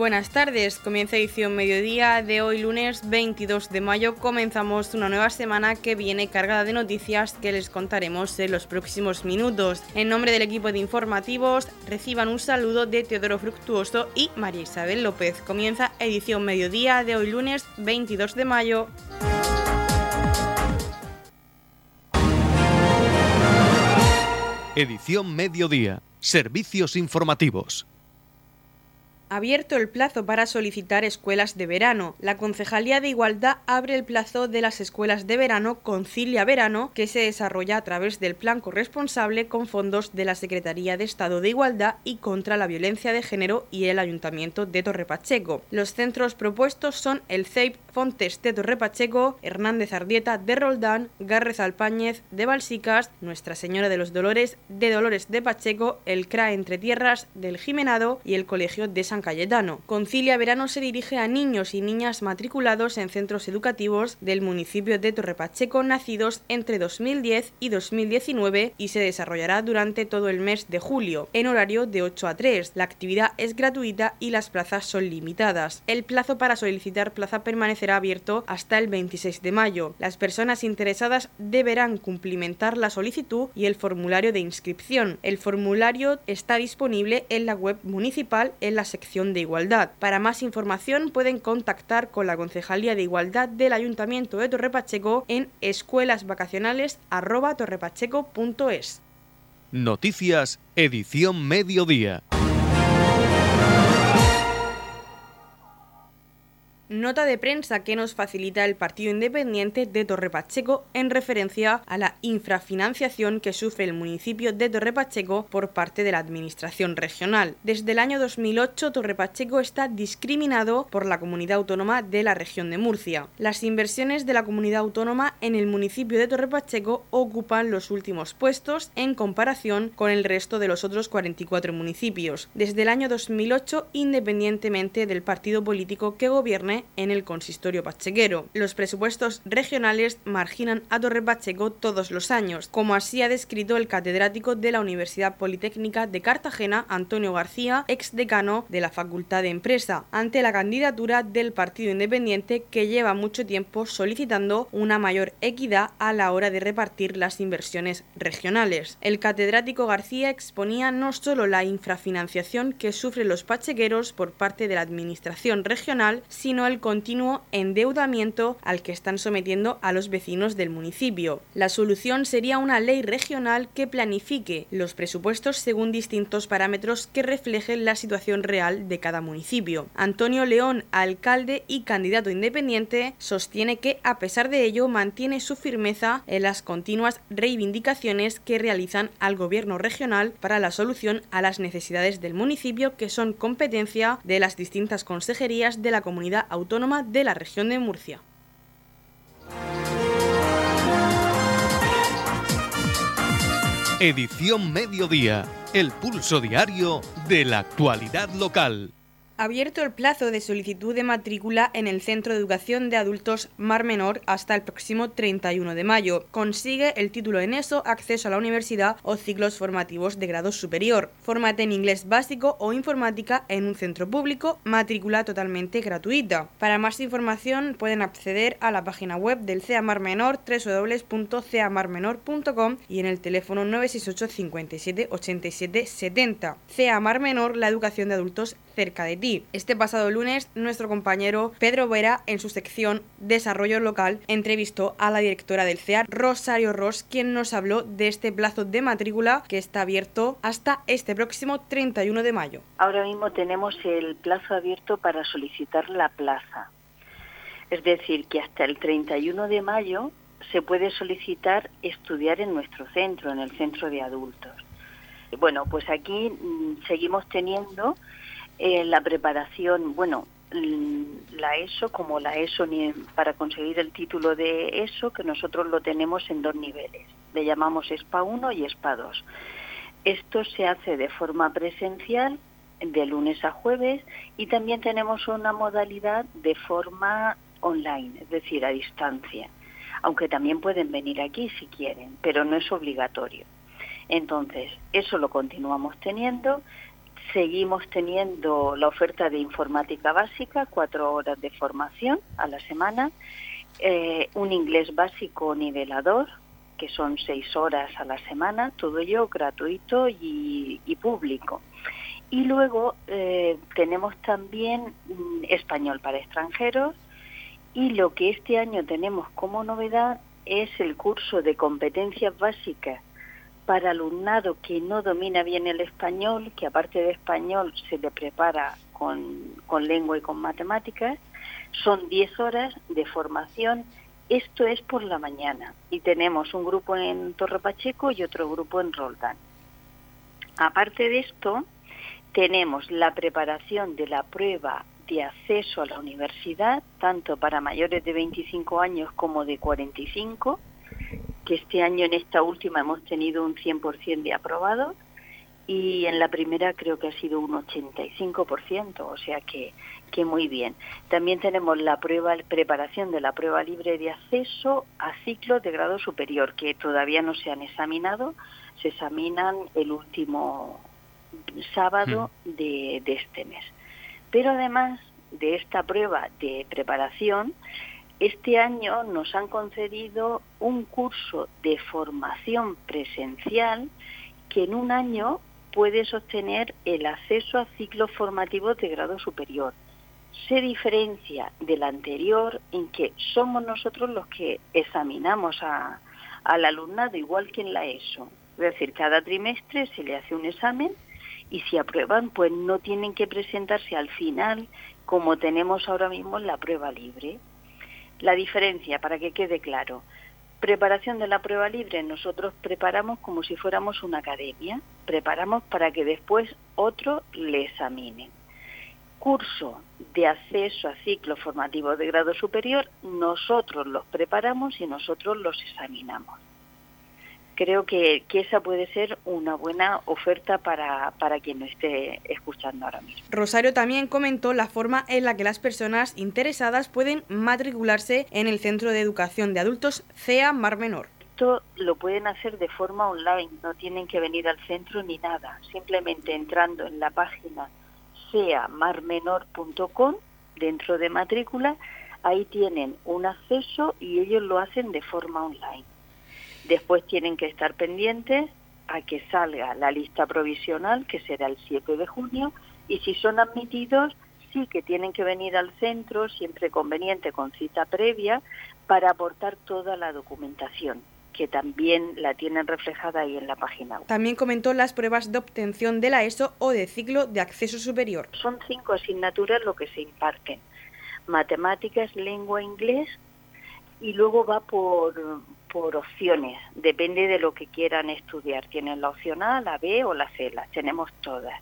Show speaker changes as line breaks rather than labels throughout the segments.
Buenas tardes, comienza edición mediodía de hoy lunes 22 de mayo. Comenzamos una nueva semana que viene cargada de noticias que les contaremos en los próximos minutos. En nombre del equipo de informativos, reciban un saludo de Teodoro Fructuoso y María Isabel López. Comienza edición mediodía de hoy lunes 22 de mayo.
Edición mediodía. Servicios informativos.
Abierto el plazo para solicitar escuelas de verano. La Concejalía de Igualdad abre el plazo de las escuelas de verano Concilia Verano, que se desarrolla a través del plan corresponsable con fondos de la Secretaría de Estado de Igualdad y contra la violencia de género y el Ayuntamiento de Torrepacheco. Los centros propuestos son el CEIP Fontes de Torrepacheco, Hernández Ardieta de Roldán, Gárrez Alpáñez de Balsicas, Nuestra Señora de los Dolores de Dolores de Pacheco, el CRA Entre Tierras del Jimenado y el Colegio de San Cayetano. Concilia Verano se dirige a niños y niñas matriculados en centros educativos del municipio de Torrepacheco nacidos entre 2010 y 2019 y se desarrollará durante todo el mes de julio, en horario de 8 a 3. La actividad es gratuita y las plazas son limitadas. El plazo para solicitar plaza permanecerá abierto hasta el 26 de mayo. Las personas interesadas deberán cumplimentar la solicitud y el formulario de inscripción. El formulario está disponible en la web municipal en la sección de Igualdad. Para más información pueden contactar con la Concejalía de Igualdad del Ayuntamiento de Torrepacheco en escuelasvacacionales@torrepacheco.es.
Noticias, edición mediodía.
Nota de prensa que nos facilita el Partido Independiente de Torre Pacheco en referencia a la infrafinanciación que sufre el municipio de Torre Pacheco por parte de la Administración regional. Desde el año 2008, Torre Pacheco está discriminado por la comunidad autónoma de la región de Murcia. Las inversiones de la comunidad autónoma en el municipio de Torre Pacheco ocupan los últimos puestos en comparación con el resto de los otros 44 municipios. Desde el año 2008, independientemente del partido político que gobierne, en el consistorio pachequero. Los presupuestos regionales marginan a Torre Pacheco todos los años, como así ha descrito el catedrático de la Universidad Politécnica de Cartagena, Antonio García, ex decano de la Facultad de Empresa, ante la candidatura del Partido Independiente que lleva mucho tiempo solicitando una mayor equidad a la hora de repartir las inversiones regionales. El catedrático García exponía no solo la infrafinanciación que sufren los pachequeros por parte de la Administración regional, sino el continuo endeudamiento al que están sometiendo a los vecinos del municipio. La solución sería una ley regional que planifique los presupuestos según distintos parámetros que reflejen la situación real de cada municipio. Antonio León, alcalde y candidato independiente, sostiene que a pesar de ello mantiene su firmeza en las continuas reivindicaciones que realizan al gobierno regional para la solución a las necesidades del municipio que son competencia de las distintas consejerías de la comunidad autónoma de la región de Murcia.
Edición Mediodía, el pulso diario de la actualidad local
abierto el plazo de solicitud de matrícula en el Centro de Educación de Adultos Mar Menor hasta el próximo 31 de mayo. Consigue el título en ESO, acceso a la universidad o ciclos formativos de grado superior. Fórmate en inglés básico o informática en un centro público, matrícula totalmente gratuita. Para más información pueden acceder a la página web del CEA Mar Menor www.ceamarmenor.com y en el teléfono 968 57 87 70. CEA Menor, la educación de adultos cerca de ti. Este pasado lunes, nuestro compañero Pedro Vera, en su sección Desarrollo Local, entrevistó a la directora del CEAR, Rosario Ross, quien nos habló de este plazo de matrícula que está abierto hasta este próximo 31 de mayo.
Ahora mismo tenemos el plazo abierto para solicitar la plaza. Es decir, que hasta el 31 de mayo se puede solicitar estudiar en nuestro centro, en el centro de adultos. Bueno, pues aquí mm, seguimos teniendo eh, la preparación, bueno, la ESO como la ESO para conseguir el título de ESO, que nosotros lo tenemos en dos niveles. Le llamamos SPA 1 y SPA 2. Esto se hace de forma presencial de lunes a jueves y también tenemos una modalidad de forma online, es decir, a distancia, aunque también pueden venir aquí si quieren, pero no es obligatorio. Entonces, eso lo continuamos teniendo Seguimos teniendo la oferta de informática básica, cuatro horas de formación a la semana, eh, un inglés básico nivelador, que son seis horas a la semana, todo ello gratuito y, público. Y luego eh, tenemos también mm, español para extranjeros y lo que este año tenemos como novedad es el curso de competencias básicas para alumnado que no domina bien el español, que aparte de español se le prepara con, con lengua y con matemáticas. Son 10 horas de formación. Esto es por la mañana y tenemos un grupo en Torre Pacheco y otro grupo en Roldán. Aparte de esto, tenemos la preparación de la prueba de acceso a la universidad, tanto para mayores de 25 años como de 45, que este año en esta última hemos tenido un 100% de aprobados y en la primera creo que ha sido un 85%, o sea que, que muy bien. También tenemos la prueba, preparación de la prueba libre de acceso a ciclos de grado superior, que todavía no se han examinado, se examinan el último sábado hmm. de, de este mes. Pero además de esta prueba de preparación, este año nos han concedido un curso de formación presencial que en un año puede sostener el acceso a ciclos formativos de grado superior. Se diferencia del anterior en que somos nosotros los que examinamos al alumnado igual que en la ESO. Es decir, cada trimestre se le hace un examen y si aprueban, pues no tienen que presentarse al final como tenemos ahora mismo en la prueba libre. La diferencia, para que quede claro, preparación de la prueba libre, nosotros preparamos como si fuéramos una academia, preparamos para que después otro le examine. Curso de acceso a ciclo formativo de grado superior, nosotros los preparamos y nosotros los examinamos creo que, esa puede ser una buena oferta para, para quien nos esté escuchando ahora mismo.
Rosario también comentó la forma en la que las personas interesadas pueden matricularse en el Centro de Educación de Adultos CEA Mar Menor.
Esto lo pueden hacer de forma online, no tienen que venir al centro ni nada, simplemente entrando en la página seamarmenor.com dentro de matrícula, ahí tienen un acceso y ellos lo hacen de forma online. Después tienen que estar pendientes a que salga la lista provisional, que será el 7 de junio, y si son admitidos, sí que tienen que venir al centro, siempre conveniente con cita previa, para aportar toda la documentación que también la tienen reflejada ahí en la página web.
También comentó las pruebas de obtención de la ESO o de ciclo de acceso superior.
Son cinco asignaturas lo que se imparten. Matemáticas, lengua, inglés, y luego va por, por opciones, depende de lo que quieran estudiar. Tienen la opción A, la B o la C, las tenemos todas.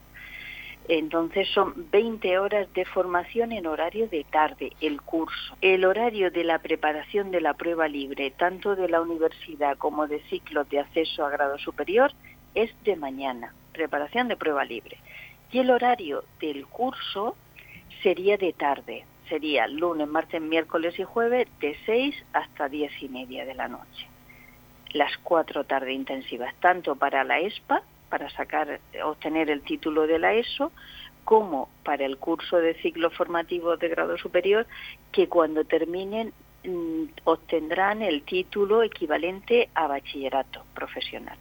Entonces son 20 horas de formación en horario de tarde, el curso. El horario de la preparación de la prueba libre, tanto de la universidad como de ciclos de acceso a grado superior, es de mañana, preparación de prueba libre. Y el horario del curso sería de tarde, sería lunes, martes, miércoles y jueves de 6 hasta 10 y media de la noche. Las cuatro tardes intensivas, tanto para la ESPA, para sacar, obtener el título de la ESO, como para el curso de ciclo formativo de grado superior, que cuando terminen mm, obtendrán el título equivalente a bachillerato profesional.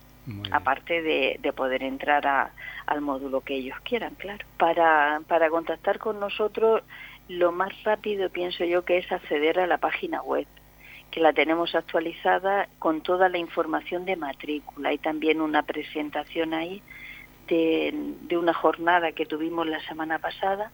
Aparte de, de, poder entrar a, al módulo que ellos quieran, claro. Para, para contactar con nosotros lo más rápido pienso yo que es acceder a la página web, que la tenemos actualizada con toda la información de matrícula y también una presentación ahí de, una jornada que tuvimos la semana pasada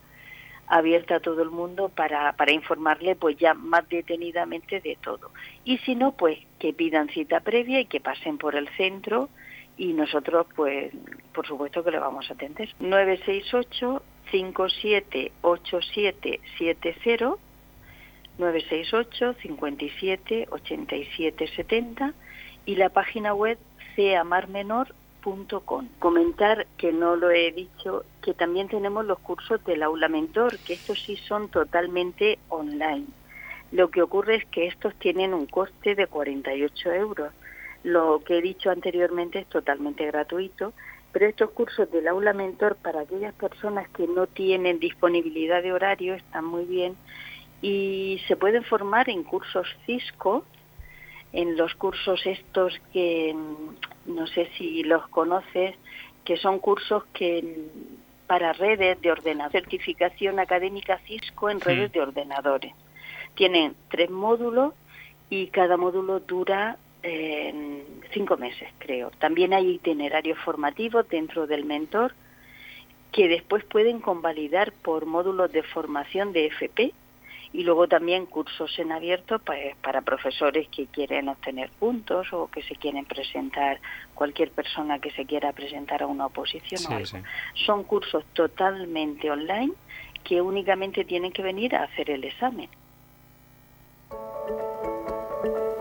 abierta a todo el mundo para, para informarle pues ya más detenidamente de todo. Y si no, pues que pidan cita previa y que pasen por el centro y nosotros pues por supuesto que le vamos a atender. 968 578770 968 57 87 70 y la página web ceamarmenor.com. Comentar que no lo he dicho, que también tenemos los cursos del aula mentor, que estos sí son totalmente online. Lo que ocurre es que estos tienen un coste de 48 euros. Lo que he dicho anteriormente es totalmente gratuito Pero estos cursos del aula mentor para aquellas personas que no tienen disponibilidad de horario están muy bien y se pueden formar en cursos Cisco, en los cursos estos que mm, no sé si los conoces, que son cursos que para redes de ordenador, certificación académica Cisco en redes de ordenadores. Tienen tres módulos y cada módulo dura eh, cinco meses, creo. También hay itinerarios formativos dentro del mentor que después pueden convalidar por módulos de formación de FP y luego también cursos en abierto pues, para profesores que quieren obtener puntos o que se quieren presentar, cualquier persona que se quiera presentar a una oposición. Son cursos totalmente online que únicamente tienen que venir a hacer el examen.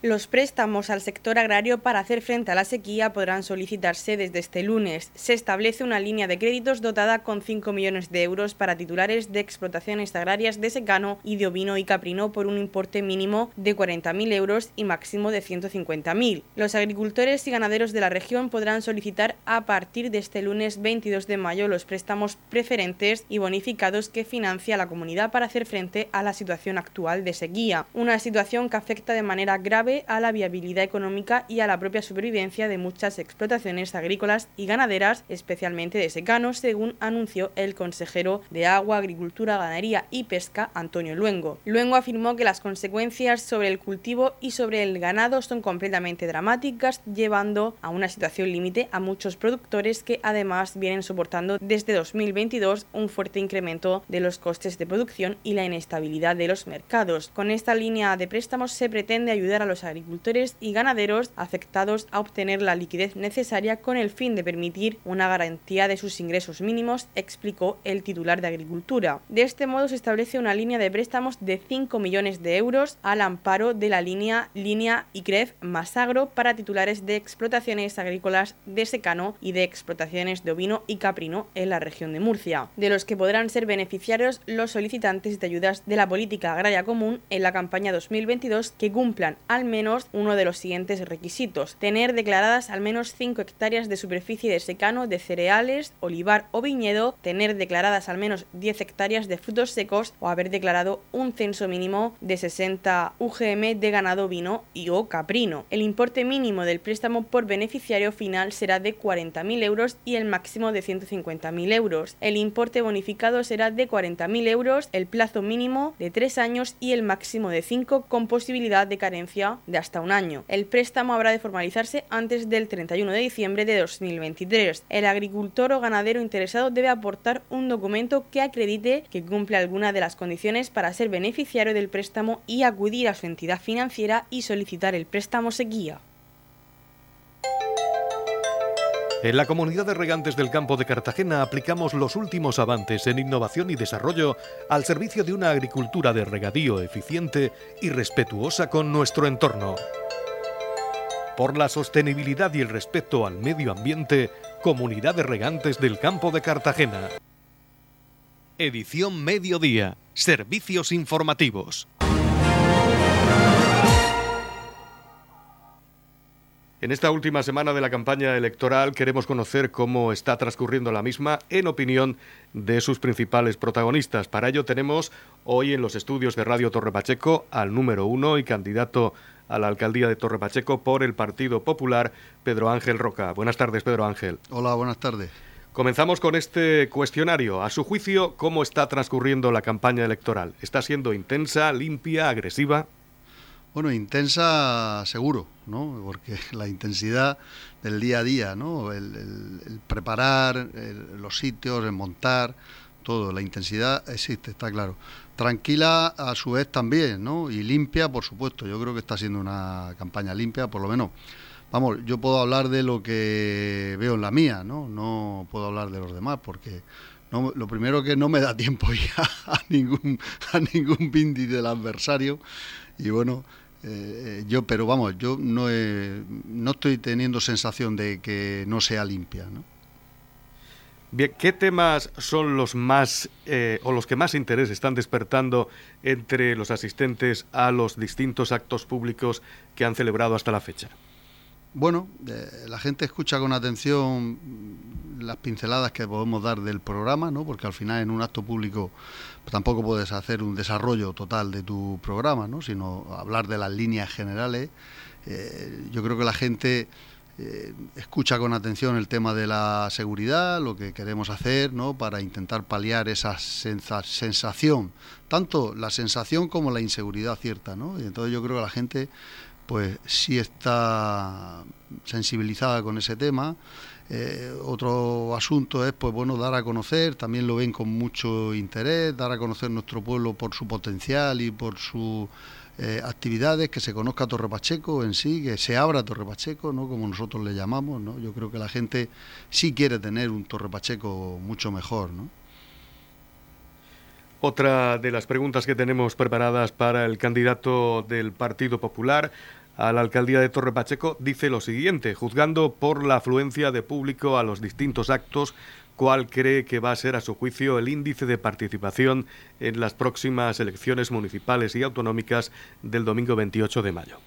Los préstamos al sector agrario para hacer frente a la sequía podrán solicitarse desde este lunes. Se establece una línea de créditos dotada con 5 millones de euros para titulares de explotaciones agrarias de secano y de ovino y caprino por un importe mínimo de 40.000 euros y máximo de 150.000. Los agricultores y ganaderos de la región podrán solicitar a partir de este lunes 22 de mayo los préstamos preferentes y bonificados que financia la comunidad para hacer frente a la situación actual de sequía, una situación que afecta de manera grave a la viabilidad económica y a la propia supervivencia de muchas explotaciones agrícolas y ganaderas, especialmente de secano, según anunció el consejero de Agua, Agricultura, Ganadería y Pesca, Antonio Luengo. Luengo afirmó que las consecuencias sobre el cultivo y sobre el ganado son completamente dramáticas, llevando a una situación límite a muchos productores que además vienen soportando desde 2022 un fuerte incremento de los costes de producción y la inestabilidad de los mercados. Con esta línea de préstamos se pretende ayudar a los agricultores y ganaderos afectados a obtener la liquidez necesaria con el fin de permitir una garantía de sus ingresos mínimos, explicó el titular de Agricultura. De este modo se establece una línea de préstamos de 5 millones de euros al amparo de la línea línea ICREF más agro para titulares de explotaciones agrícolas de secano y de explotaciones de ovino y caprino en la región de Murcia, de los que podrán ser beneficiarios los solicitantes de ayudas de la política agraria común en la campaña 2022 que cumplan al menos uno de los siguientes requisitos. Tener declaradas al menos 5 hectáreas de superficie de secano de cereales, olivar o viñedo, tener declaradas al menos 10 hectáreas de frutos secos o haber declarado un censo mínimo de 60 UGM de ganado vino y o caprino. El importe mínimo del préstamo por beneficiario final será de 40.000 euros y el máximo de 150.000 euros. El importe bonificado será de 40.000 euros, el plazo mínimo de 3 años y el máximo de 5 con posibilidad de carencia de hasta un año. El préstamo habrá de formalizarse antes del 31 de diciembre de 2023. El agricultor o ganadero interesado debe aportar un documento que acredite que cumple alguna de las condiciones para ser beneficiario del préstamo y acudir a su entidad financiera y solicitar el préstamo sequía.
En la comunidad de regantes del campo de Cartagena aplicamos los últimos avances en innovación y desarrollo al servicio de una agricultura de regadío eficiente y respetuosa con nuestro entorno. Por la sostenibilidad y el respeto al medio ambiente, Comunidad de Regantes del Campo de Cartagena. Edición Mediodía. Servicios informativos. En esta última semana de la campaña electoral queremos conocer cómo está transcurriendo la misma en opinión de sus principales protagonistas. Para ello tenemos hoy en los estudios de Radio Torre Pacheco al número uno y candidato a la alcaldía de Torre Pacheco por el Partido Popular, Pedro Ángel Roca. Buenas tardes, Pedro Ángel.
Hola, buenas tardes.
Comenzamos con este cuestionario. A su juicio, ¿cómo está transcurriendo la campaña electoral? ¿Está siendo intensa, limpia, agresiva?
Bueno, intensa seguro, ¿no? Porque la intensidad del día a día, ¿no? El, preparar los sitios, el montar, todo, la intensidad existe, está claro. Tranquila a su vez también, ¿no? Y limpia, por supuesto. Yo creo que está siendo una campaña limpia, por lo menos vamos, yo puedo hablar de lo que veo en la mía, ¿no? No puedo hablar de los demás porque no, lo primero que no me da tiempo ya a ningún, a ningún del adversario y bueno, eh, yo, pero vamos, yo no, no estoy teniendo sensación de que no sea limpia, ¿no?
Bien, ¿qué temas son los más eh, o los que más interés están despertando entre los asistentes a los distintos actos públicos que han celebrado hasta la fecha?
Bueno, eh, la gente escucha con atención las pinceladas que podemos dar del programa, ¿no? Porque al final en un acto público pues, tampoco puedes hacer un desarrollo total de tu programa, ¿no? Sino hablar de las líneas generales. Eh, yo creo que la gente eh, escucha con atención el tema de la seguridad, lo que queremos hacer, ¿no? Para intentar paliar esa sensación, tanto la sensación como la inseguridad cierta, ¿no? Y entonces yo creo que la gente pues sí está sensibilizada con ese tema. Eh, otro asunto es, pues bueno, dar a conocer, también lo ven con mucho interés, dar a conocer nuestro pueblo por su potencial y por sus eh, actividades, que se conozca Torre Pacheco en sí, que se abra Torre Pacheco, ¿no? como nosotros le llamamos. ¿no? Yo creo que la gente sí quiere tener un Torre Pacheco mucho mejor. ¿no?
Otra de las preguntas que tenemos preparadas para el candidato del Partido Popular a la alcaldía de Torre Pacheco dice lo siguiente, juzgando por la afluencia de público a los distintos actos, ¿cuál cree que va a ser a su juicio el índice de participación en las próximas elecciones municipales y autonómicas del domingo 28 de mayo?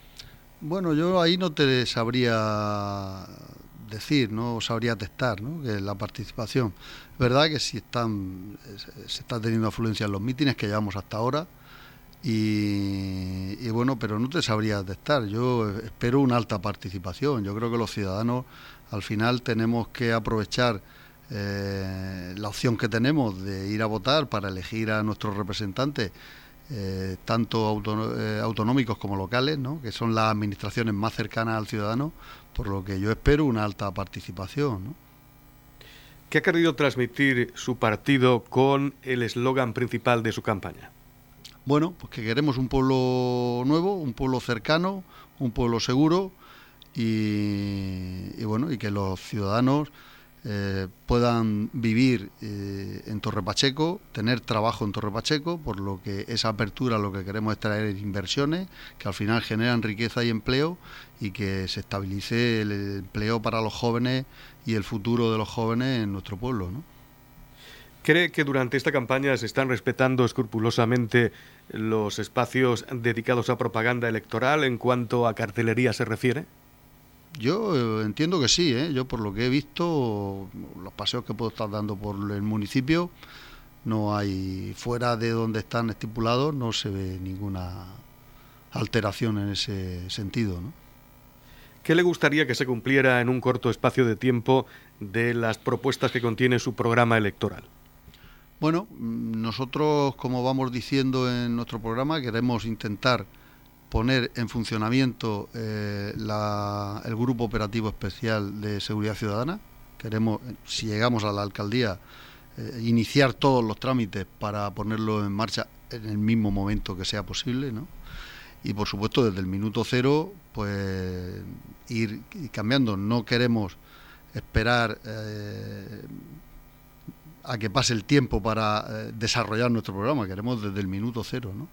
Bueno, yo ahí no te sabría decir, no sabría testar ¿no? que la participación. Es verdad que si están, se está teniendo afluencia en los mítines que llevamos hasta ahora, y, bueno, pero no te sabría detectar. Yo espero una alta participación. Yo creo que los ciudadanos al final tenemos que aprovechar eh, la opción que tenemos de ir a votar para elegir a nuestros representantes, eh, tanto eh, autonómicos como locales, ¿no? que son las administraciones más cercanas al ciudadano, por lo que yo espero una alta participación.
¿Qué ha querido transmitir su partido con el eslogan principal de su campaña?
Bueno, pues que queremos un pueblo nuevo, un pueblo cercano, un pueblo seguro y, bueno, y que los ciudadanos eh, puedan vivir eh, en Torre Pacheco, tener trabajo en Torre Pacheco, por lo que esa apertura lo que queremos es traer inversiones que al final generan riqueza y empleo y que se estabilice el empleo para los jóvenes y el futuro de los jóvenes en nuestro pueblo. ¿no?
¿Cree que durante esta campaña se están respetando escrupulosamente los espacios dedicados a propaganda electoral en cuanto a cartelería se refiere?
Yo eh, entiendo que sí, ¿eh? yo por lo que he visto, los paseos que puedo estar dando por el municipio, no hay, fuera de donde están estipulados, no se ve ninguna alteración en ese sentido. ¿no?
¿Qué le gustaría que se cumpliera en un corto espacio de tiempo de las propuestas que contiene su programa electoral?
Bueno, nosotros, como vamos diciendo en nuestro programa, queremos intentar poner en funcionamiento eh, el Grupo Operativo Especial de Seguridad Ciudadana. Queremos, si llegamos a la alcaldía, eh, iniciar todos los trámites para ponerlo en marcha en el mismo momento que sea posible, ¿no? Y por supuesto, desde el minuto cero, pues ir cambiando. No queremos esperar eh, a que pase el tiempo para eh, desarrollar nuestro programa, queremos desde el minuto cero, ¿no?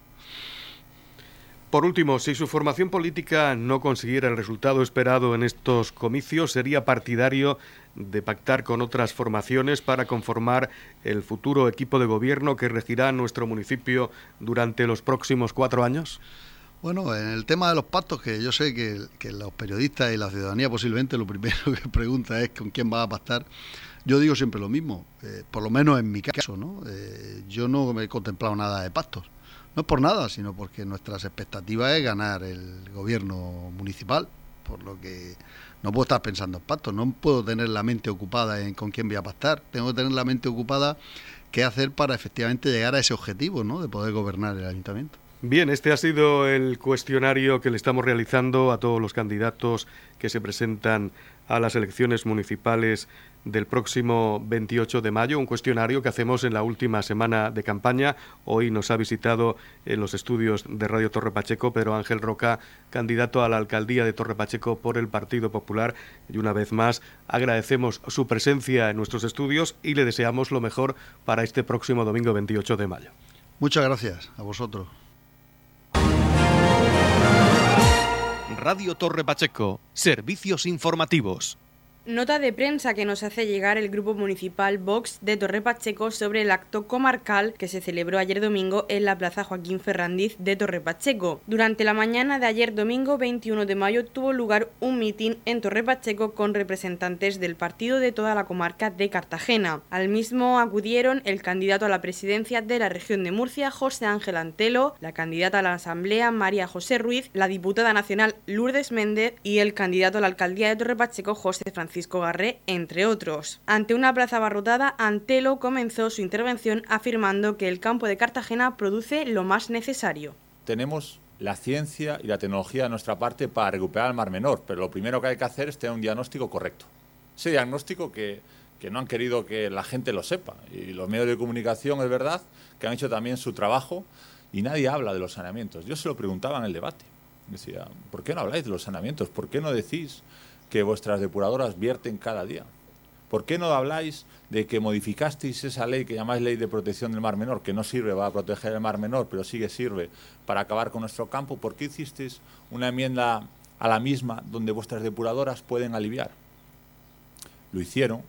Por último, si su formación política no consiguiera el resultado esperado en estos comicios, ¿sería partidario de pactar con otras formaciones para conformar el futuro equipo de gobierno que regirá nuestro municipio durante los próximos cuatro años?
Bueno, en el tema de los pactos, que yo sé que, que los periodistas y la ciudadanía posiblemente lo primero que pregunta es con quién va a pactar. Yo digo siempre lo mismo, eh, por lo menos en mi caso, ¿no? Eh, yo no me he contemplado nada de pactos. No es por nada, sino porque nuestras expectativas es ganar el gobierno municipal, por lo que no puedo estar pensando en pactos, no puedo tener la mente ocupada en con quién voy a pactar, tengo que tener la mente ocupada qué hacer para efectivamente llegar a ese objetivo, ¿no? De poder gobernar el ayuntamiento.
Bien, este ha sido el cuestionario que le estamos realizando a todos los candidatos que se presentan a las elecciones municipales del próximo 28 de mayo, un cuestionario que hacemos en la última semana de campaña. Hoy nos ha visitado en los estudios de Radio Torre Pacheco Pedro Ángel Roca, candidato a la alcaldía de Torre Pacheco por el Partido Popular. Y una vez más agradecemos su presencia en nuestros estudios y le deseamos lo mejor para este próximo domingo 28 de mayo.
Muchas gracias a vosotros.
Radio Torre Pacheco, servicios informativos.
Nota de prensa que nos hace llegar el Grupo Municipal Vox de Torre Pacheco sobre el acto comarcal que se celebró ayer domingo en la Plaza Joaquín Ferrandiz de Torre Pacheco. Durante la mañana de ayer domingo 21 de mayo tuvo lugar un mitin en Torre Pacheco con representantes del partido de toda la comarca de Cartagena. Al mismo acudieron el candidato a la presidencia de la región de Murcia, José Ángel Antelo, la candidata a la Asamblea, María José Ruiz, la diputada nacional Lourdes Méndez y el candidato a la alcaldía de Torre Pacheco, José Francisco Francisco Garré, entre otros. Ante una plaza abarrotada, Antelo comenzó su intervención afirmando que el campo de Cartagena produce lo más necesario.
Tenemos la ciencia y la tecnología de nuestra parte para recuperar el Mar Menor, pero lo primero que hay que hacer es tener un diagnóstico correcto. Ese diagnóstico que, que no han querido que la gente lo sepa. Y los medios de comunicación, es verdad, que han hecho también su trabajo y nadie habla de los saneamientos. Yo se lo preguntaba en el debate. Decía, ¿por qué no habláis de los saneamientos? ¿Por qué no decís que vuestras depuradoras vierten cada día? ¿Por qué no habláis de que modificasteis esa ley que llamáis Ley de Protección del Mar Menor, que no sirve para proteger el Mar Menor, pero sí que sirve para acabar con nuestro campo? ¿Por qué hicisteis una enmienda a la misma donde vuestras depuradoras pueden aliviar? Lo hicieron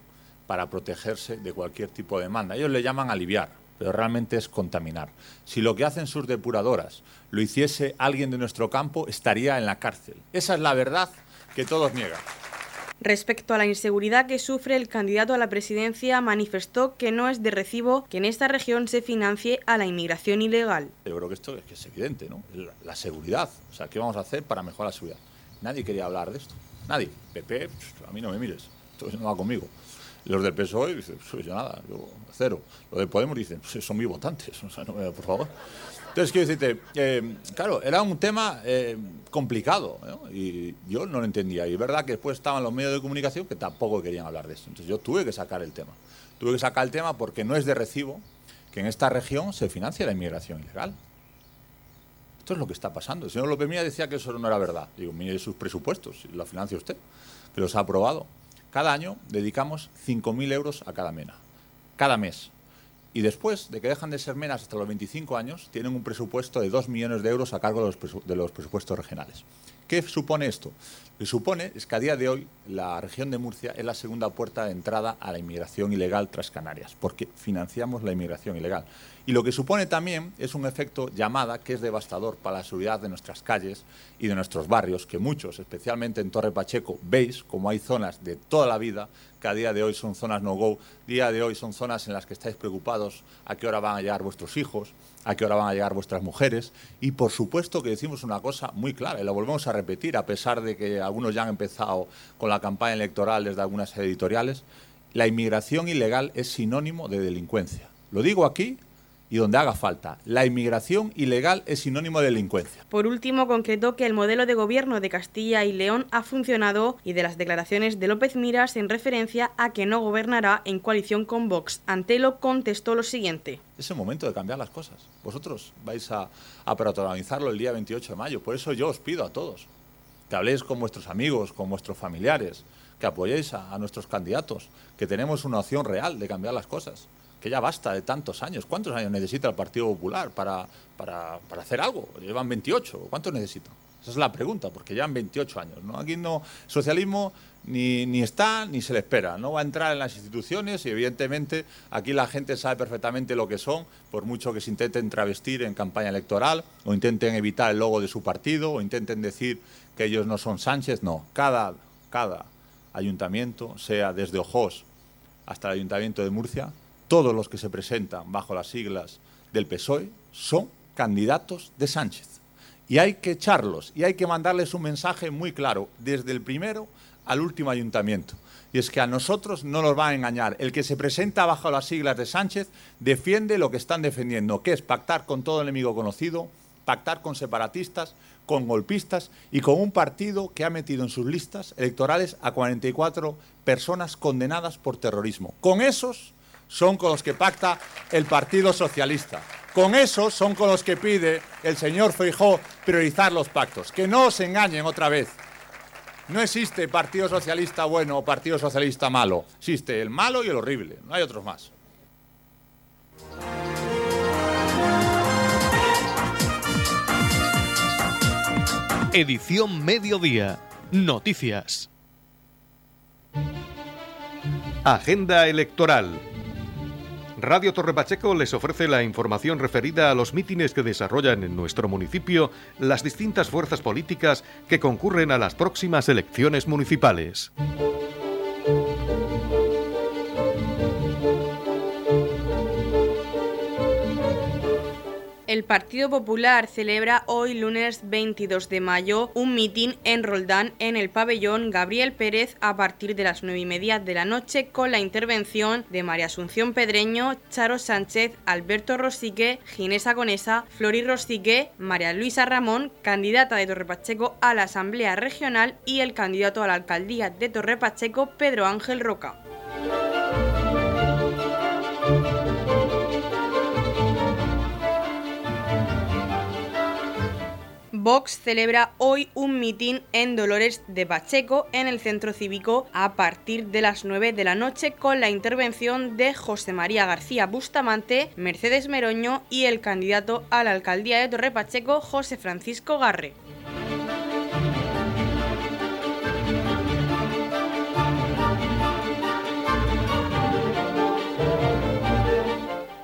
para protegerse de cualquier tipo de demanda. Ellos le llaman aliviar, pero realmente es contaminar. Si lo que hacen sus depuradoras lo hiciese alguien de nuestro campo, estaría en la cárcel. Esa es la verdad que todos niegan.
Respecto a la inseguridad que sufre el candidato a la presidencia, manifestó que no es de recibo que en esta región se financie a la inmigración ilegal.
Yo creo que esto es, que es evidente, ¿no? La, la, seguridad. O sea, ¿qué vamos a hacer para mejorar la seguridad? Nadie quería hablar de esto. Nadie. PP, a mí no me mires. Esto no va conmigo. Los del PSOE dicen, pues yo nada, yo cero. Los de Podemos dicen, pues son mis votantes. O sea, no, por favor. Entonces, quiero decirte, eh, claro, era un tema eh, complicado ¿no? y yo no lo entendía. Y es verdad que después estaban los medios de comunicación que tampoco querían hablar de eso. Entonces, yo tuve que sacar el tema. Tuve que sacar el tema porque no es de recibo que en esta región se financie la inmigración ilegal. Esto es lo que está pasando. El señor López Mía decía que eso no era verdad. Digo, mire sus presupuestos, lo financia usted, que los ha aprobado. Cada año dedicamos 5.000 euros a cada mena. Cada mes. Y después de que dejan de ser menas hasta los 25 años, tienen un presupuesto de 2 millones de euros a cargo de los, presupuestos regionales. ¿Qué supone esto? Que supone es que a día de hoy la región de Murcia es la segunda puerta de entrada a la inmigración ilegal tras Canarias, porque financiamos la inmigración ilegal. Y lo que supone también es un efecto llamada que es devastador para la seguridad de nuestras calles y de nuestros barrios, que muchos, especialmente en Torre Pacheco, veis como hay zonas de toda la vida que a día de hoy son zonas no-go, día de hoy son zonas en las que estáis preocupados a qué hora van a llegar vuestros hijos, a qué hora van a llegar vuestras mujeres. Y por supuesto que decimos una cosa muy clara, y lo volvemos a repetir, a pesar de que algunos ya han empezado con la campaña electoral desde algunas editoriales, la inmigración ilegal es sinónimo de delincuencia. Lo digo aquí y donde haga falta. La inmigración ilegal es sinónimo de delincuencia.
Por último, concretó que el modelo de gobierno de Castilla y León ha funcionado y de las declaraciones de López Miras en referencia a que no gobernará en coalición con Vox. Antelo contestó lo siguiente.
Es el momento de cambiar las cosas. Vosotros vais a, a protagonizarlo el día 28 de mayo. Por eso yo os pido a todos que habléis con vuestros amigos, con vuestros familiares, que apoyéis a, nuestros candidatos, que tenemos una opción real de cambiar las cosas que ya basta de tantos años. ¿Cuántos años necesita el Partido Popular para, para, para hacer algo? Llevan 28. ¿Cuántos necesitan? Esa es la pregunta, porque llevan 28 años. ¿no? Aquí no socialismo ni, ni está ni se le espera. No va a entrar en las instituciones y evidentemente aquí la gente sabe perfectamente lo que son, por mucho que se intenten travestir en campaña electoral o intenten evitar el logo de su partido o intenten decir que ellos no son Sánchez. No, cada, cada ayuntamiento, sea desde Ojos hasta el ayuntamiento de Murcia, todos los que se presentan bajo las siglas del PSOE son candidatos de Sánchez. Y hay que echarlos y hay que mandarles un mensaje muy claro, desde el primero al último ayuntamiento. Y es que a nosotros no nos va a engañar. El que se presenta bajo las siglas de Sánchez defiende lo que están defendiendo, que es pactar con todo enemigo conocido pactar con separatistas, con golpistas y con un partido que ha metido en sus listas electorales a 44 personas condenadas por terrorismo. Con esos son con los que pacta el Partido Socialista. Con esos son con los que pide el señor Feijó priorizar los pactos. Que no se engañen otra vez. No existe Partido Socialista bueno o Partido Socialista malo. Existe el malo y el horrible. No hay otros más.
Edición Mediodía. Noticias. Agenda electoral. Radio Torre Pacheco les ofrece la información referida a los mítines que desarrollan en nuestro municipio las distintas fuerzas políticas que concurren a las próximas elecciones municipales.
El Partido Popular celebra hoy lunes 22 de mayo un mitin en Roldán en el pabellón Gabriel Pérez a partir de las 9 y media de la noche con la intervención de María Asunción Pedreño, Charo Sánchez, Alberto Rosique, Ginés Agonesa, Flori Rosique, María Luisa Ramón, candidata de Torrepacheco a la Asamblea Regional y el candidato a la alcaldía de Torrepacheco, Pedro Ángel Roca. Vox celebra hoy un mitin en Dolores de Pacheco en el centro cívico a partir de las 9 de la noche con la intervención de José María García Bustamante, Mercedes Meroño y el candidato a la alcaldía de Torre Pacheco, José Francisco Garre.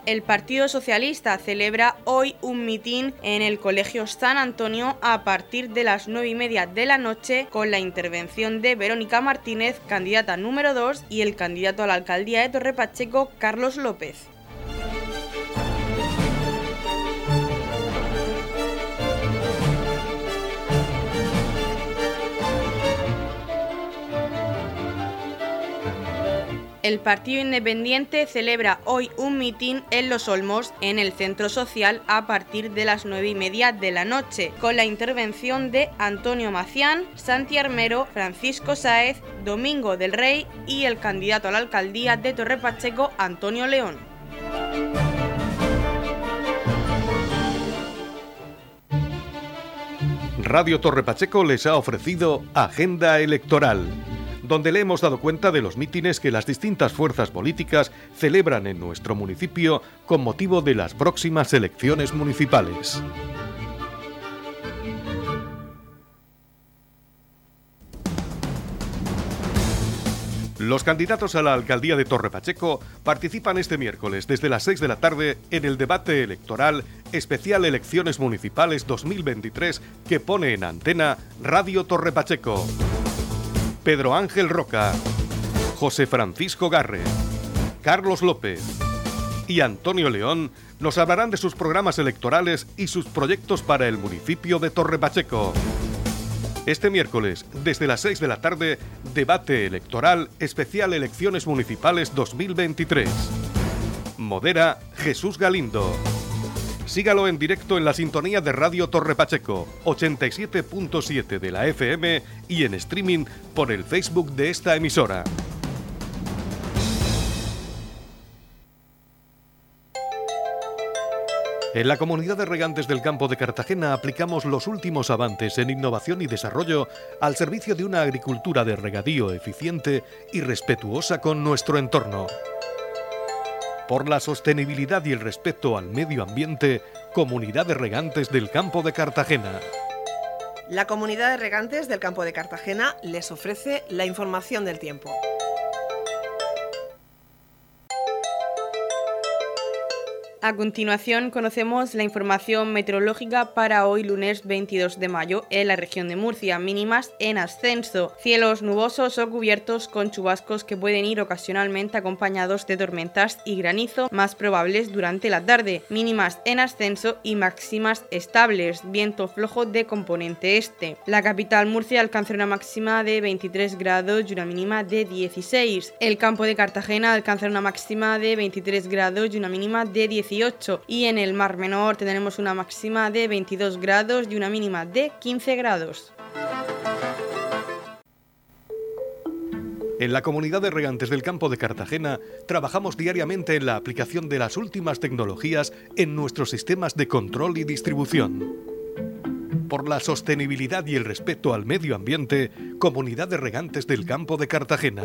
El Partido Socialista celebra hoy un mitin en el Colegio San Antonio a partir de las nueve y media de la noche con la intervención de Verónica Martínez, candidata número 2, y el candidato a la alcaldía de Torre Pacheco, Carlos López. El Partido Independiente celebra hoy un mitin en Los Olmos, en el Centro Social, a partir de las nueve y media de la noche, con la intervención de Antonio Macián, Santi Armero, Francisco Sáez, Domingo del Rey y el candidato a la alcaldía de Torre Pacheco, Antonio León.
Radio Torre Pacheco les ha ofrecido Agenda Electoral donde le hemos dado cuenta de los mítines que las distintas fuerzas políticas celebran en nuestro municipio con motivo de las próximas elecciones municipales. Los candidatos a la alcaldía de Torre Pacheco participan este miércoles desde las 6 de la tarde en el debate electoral especial Elecciones Municipales 2023 que pone en antena Radio Torre Pacheco. Pedro Ángel Roca, José Francisco Garre, Carlos López y Antonio León nos hablarán de sus programas electorales y sus proyectos para el municipio de Torre Pacheco. Este miércoles, desde las 6 de la tarde, debate electoral especial Elecciones Municipales 2023. Modera Jesús Galindo. Sígalo en directo en la sintonía de Radio Torre Pacheco, 87.7 de la FM y en streaming por el Facebook de esta emisora. En la comunidad de regantes del campo de Cartagena aplicamos los últimos avances en innovación y desarrollo al servicio de una agricultura de regadío eficiente y respetuosa con nuestro entorno por la sostenibilidad y el respeto al medio ambiente, Comunidad de Regantes del Campo de Cartagena.
La Comunidad de Regantes del Campo de Cartagena les ofrece la información del tiempo.
A continuación conocemos la información meteorológica para hoy lunes 22 de mayo en la región de Murcia, mínimas en ascenso, cielos nubosos o cubiertos con chubascos que pueden ir ocasionalmente acompañados de tormentas y granizo más probables durante la tarde, mínimas en ascenso y máximas estables, viento flojo de componente este. La capital Murcia alcanza una máxima de 23 grados y una mínima de 16. El campo de Cartagena alcanza una máxima de 23 grados y una mínima de 18 18 y en el Mar Menor tendremos una máxima de 22 grados y una mínima de 15 grados.
En la comunidad de regantes del campo de Cartagena trabajamos diariamente en la aplicación de las últimas tecnologías en nuestros sistemas de control y distribución. Por la sostenibilidad y el respeto al medio ambiente, Comunidad de Regantes del Campo de Cartagena.